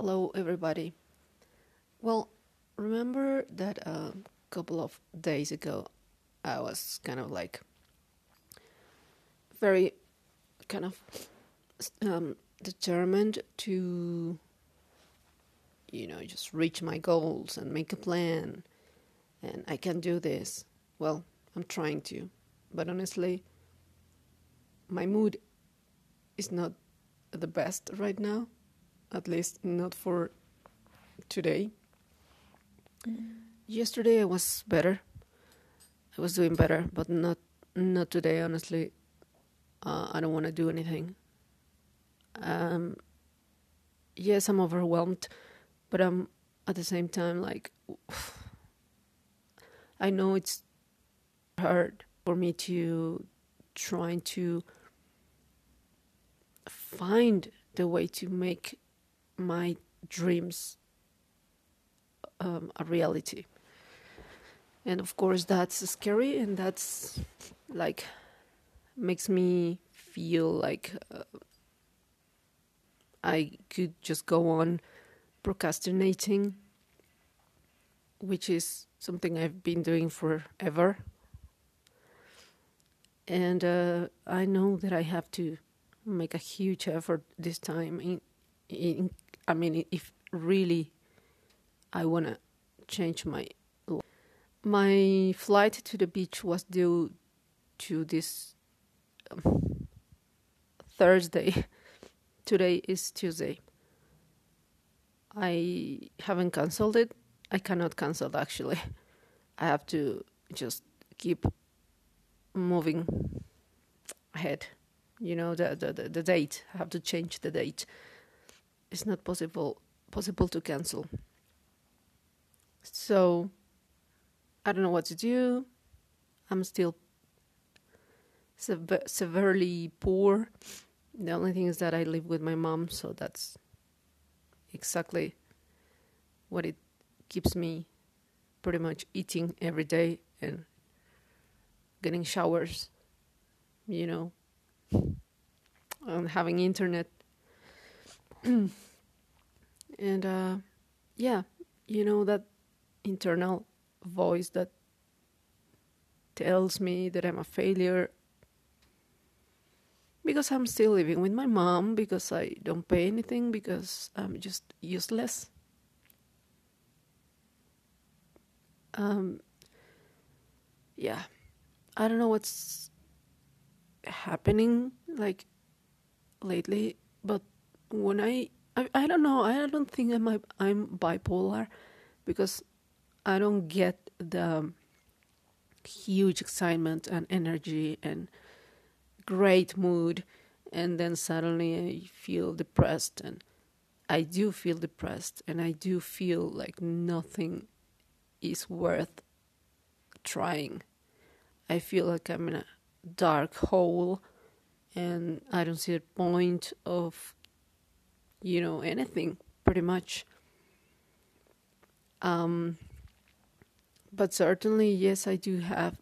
Hello, everybody. Well, remember that a couple of days ago I was kind of like very kind of um, determined to, you know, just reach my goals and make a plan, and I can do this. Well, I'm trying to, but honestly, my mood is not the best right now at least not for today. Yesterday I was better. I was doing better, but not not today. Honestly, uh, I don't want to do anything. Um, yes, I'm overwhelmed, but I'm at the same time like I know it's hard for me to trying to find the way to make my dreams um, a reality. And of course, that's scary, and that's like makes me feel like uh, I could just go on procrastinating, which is something I've been doing forever. And uh, I know that I have to make a huge effort this time in, in I mean, if really I want to change my life. My flight to the beach was due to this um, Thursday. Today is Tuesday. I haven't cancelled it. I cannot cancel actually. I have to just keep moving ahead. You know the the the, the date. I have to change the date it's not possible possible to cancel. So I don't know what to do. I'm still sev- severely poor. The only thing is that I live with my mom, so that's exactly what it keeps me pretty much eating every day and getting showers, you know, and having internet and uh, yeah, you know that internal voice that tells me that I'm a failure because I'm still living with my mom, because I don't pay anything, because I'm just useless. Um, yeah, I don't know what's happening like lately, but when I, I I don't know I don't think I'm I'm bipolar because I don't get the huge excitement and energy and great mood and then suddenly I feel depressed and I do feel depressed and I do feel like nothing is worth trying. I feel like I'm in a dark hole and I don't see the point of you know, anything pretty much. Um, but certainly, yes, I do have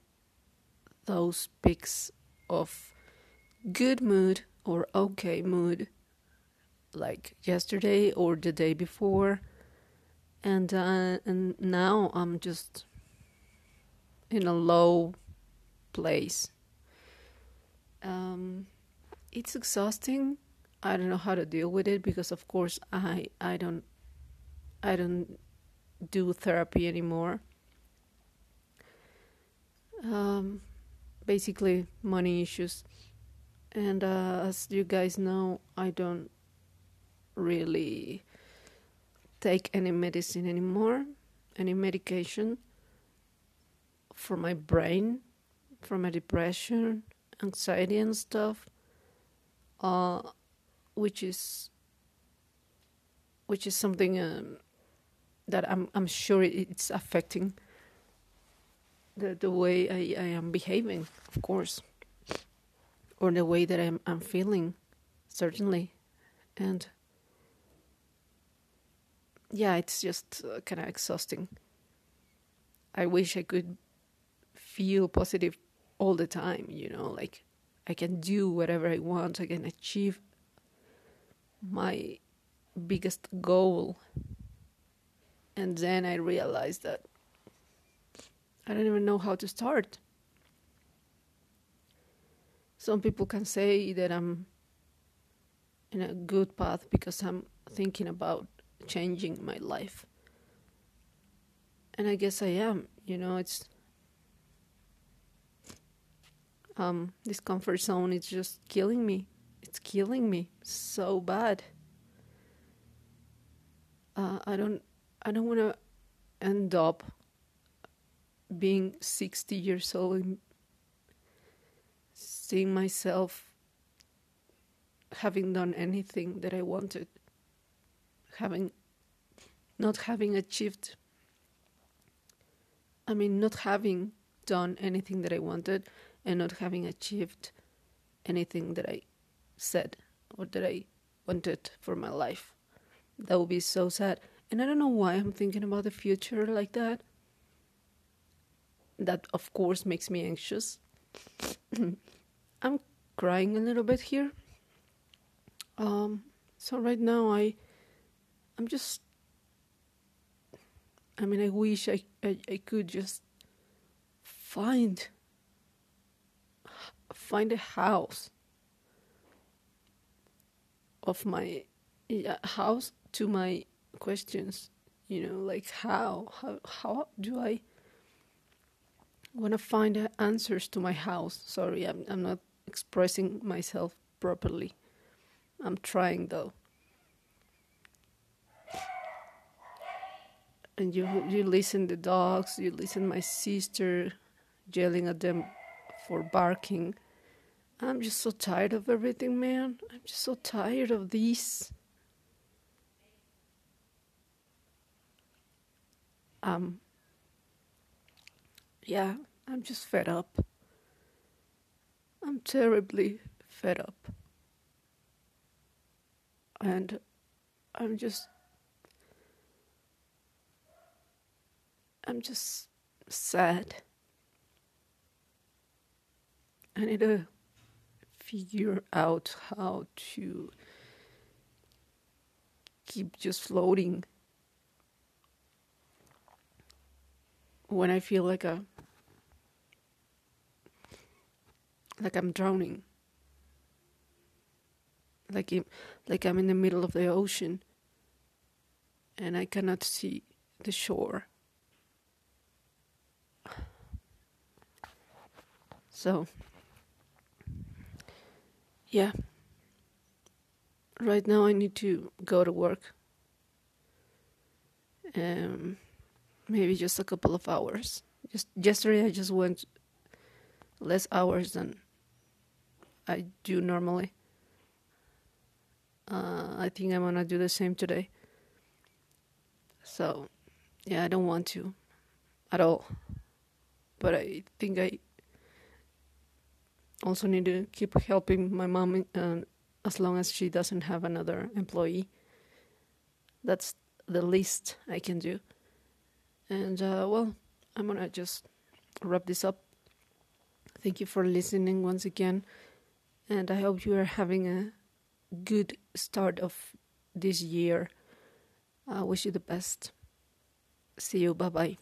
those peaks of good mood or okay mood, like yesterday or the day before, and uh, and now I'm just in a low place. Um, it's exhausting I don't know how to deal with it because of course I I don't I don't do therapy anymore. Um, basically money issues, and uh, as you guys know, I don't really take any medicine anymore, any medication for my brain, for my depression, anxiety, and stuff. Uh, which is which is something um, that I'm I'm sure it's affecting the the way I, I am behaving, of course, or the way that I'm I'm feeling, certainly, and yeah, it's just uh, kind of exhausting. I wish I could feel positive all the time, you know, like I can do whatever I want, I can achieve my biggest goal. And then I realized that I don't even know how to start. Some people can say that I'm in a good path because I'm thinking about changing my life. And I guess I am. You know, it's um this comfort zone is just killing me. It's killing me so bad. Uh, I don't I don't want to end up being 60 years old and seeing myself having done anything that I wanted, having not having achieved, I mean, not having done anything that I wanted and not having achieved anything that I said or that I wanted for my life. That would be so sad. And I don't know why I'm thinking about the future like that. That, of course, makes me anxious. I'm crying a little bit here. Um, so right now I, I'm just. I mean, I wish I, I, I could just find find a house of my house to my questions you know like how how how do i want to find answers to my house? Sorry i'm i'm not expressing myself properly. I'm trying though. And you you listen the dogs you listen my sister yelling at them for barking i'm just so tired of everything man. I'm just so tired of this. Um yeah i'm just fed up. I'm terribly fed up. And i'm just i'm just sad. I need to figure out how to keep just floating when I feel like a like I'm drowning. Like I'm, like I'm in the middle of the ocean and I cannot see the shore. So yeah. Right now I need to go to work. Um maybe just a couple of hours. Just yesterday, I just went less hours than I do normally. Uh, I think I'm gonna do the same today. So, yeah, I don't want to at all. But I think I also need to keep helping my mom uh, as long as she doesn't have another employee. That's the least I can do. And uh, well, I'm gonna just wrap this up. Thank you for listening once again, and I hope you are having a good start of this year. I wish you the best. See you. Bye bye.